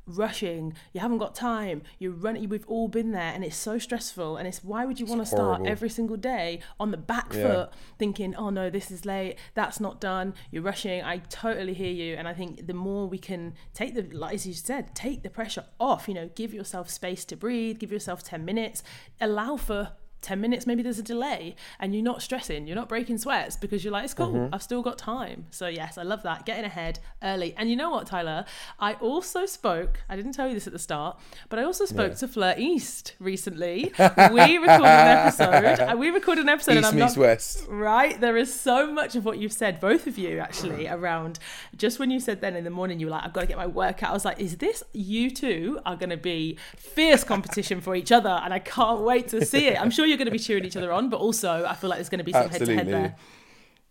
rushing, you haven't got time, you're running, we've all been there and it's so stressful. And it's why would you want to start every single day on the back Yeah. foot thinking, oh no, this is late, that's not done, you're rushing. I totally hear you. And I think the more we can take the, like as you said, take the pressure off, you know, give yourself space to breathe, give yourself 10 minutes, allow for 10 minutes maybe there's a delay and you're not stressing you're not breaking sweats because you're like it's cool Mm-hmm. i've still got time so yes i love that getting ahead early and you know what tyler i also spoke i didn't tell you this at the start but i also spoke Yeah. to Fleur East recently we recorded an episode we recorded an episode and East i'm meets not west. Right, there is so much of what you've said, both of you actually, around just when you said then in the morning, you were like, I've got to get my workout. I was like, is this you two are going to be fierce competition for each other? And I can't wait to see it. I'm sure you're going to be cheering each other on, but also I feel like there's going to be some head to head there.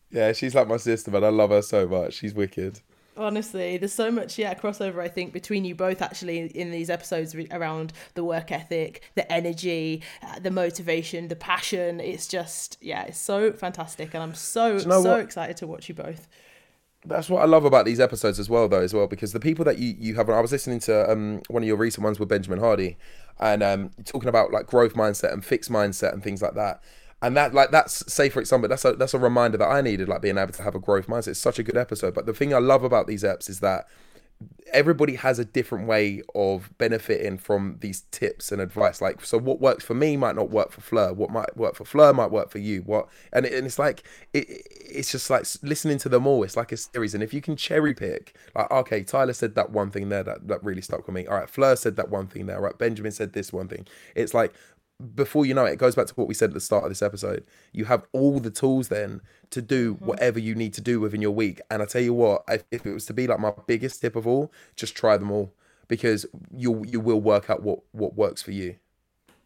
Yeah, she's like my sister, man. I love her so much. She's wicked. Honestly, there's so much, yeah, crossover, I think, between you both actually in these episodes re- around the work ethic, the energy, uh, the motivation, the passion. It's just, yeah, it's so fantastic. And I'm so, you know so what? excited to watch you both. That's what I love about these episodes as well, though, as well, because the people that you you have. I was listening to um, one of your recent ones with Benjamin Hardy, and um, talking about like growth mindset and fixed mindset and things like that. And that like that's say for example, that's a that's a reminder that I needed, like being able to have a growth mindset. It's such a good episode. But the thing I love about these eps is that everybody has a different way of benefiting from these tips and advice. Like, so what works for me might not work for Fleur. What might work for Fleur might work for you. What and, and it's like it, it's just like listening to them all. It's like a series, and if you can cherry pick, like, okay, Tyler said that one thing there that that really stuck with me. All right, Fleur said that one thing there. All right, Benjamin said this one thing. It's like before you know it, it goes back to what we said at the start of this episode. You have all the tools then to do mm-hmm. whatever you need to do within your week. And I tell you what, if, if it was to be like my biggest tip of all, just try them all because you you will work out what what works for you.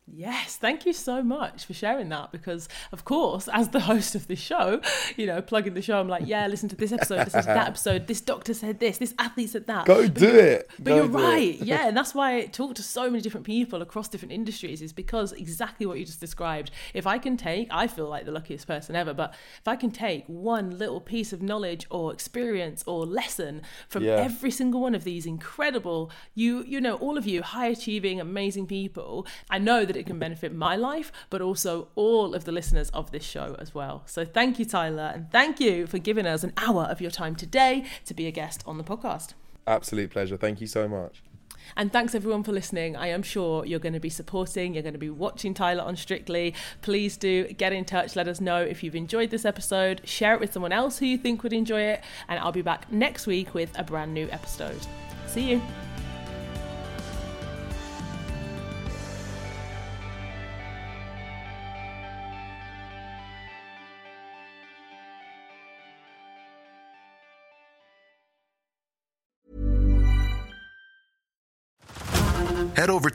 Yes, thank you so much for sharing that because, of course, as the host of this show, you know, plugging the show, I'm like, yeah, listen to this episode, listen to that episode, this doctor said this, this athlete said that. Go But do it. But Go you're do it. right, yeah, and that's why I talk to so many different people across different industries is because exactly what you just described. If I can take, I feel like the luckiest person ever, but if I can take one little piece of knowledge or experience or lesson from Yeah. every single one of these incredible, you you know, all of you high achieving, amazing people, I know that it can benefit my life, but also all of the listeners of this show as well. So thank you, Tyler, and thank you for giving us an hour of your time today to be a guest on the podcast. Absolute pleasure. Thank you so much. And thanks everyone for listening. I am sure you're going to be supporting, you're going to be watching Tyler on Strictly. Please do get in touch, let us know if you've enjoyed this episode, share it with someone else who you think would enjoy it, and I'll be back next week with a brand new episode. See you.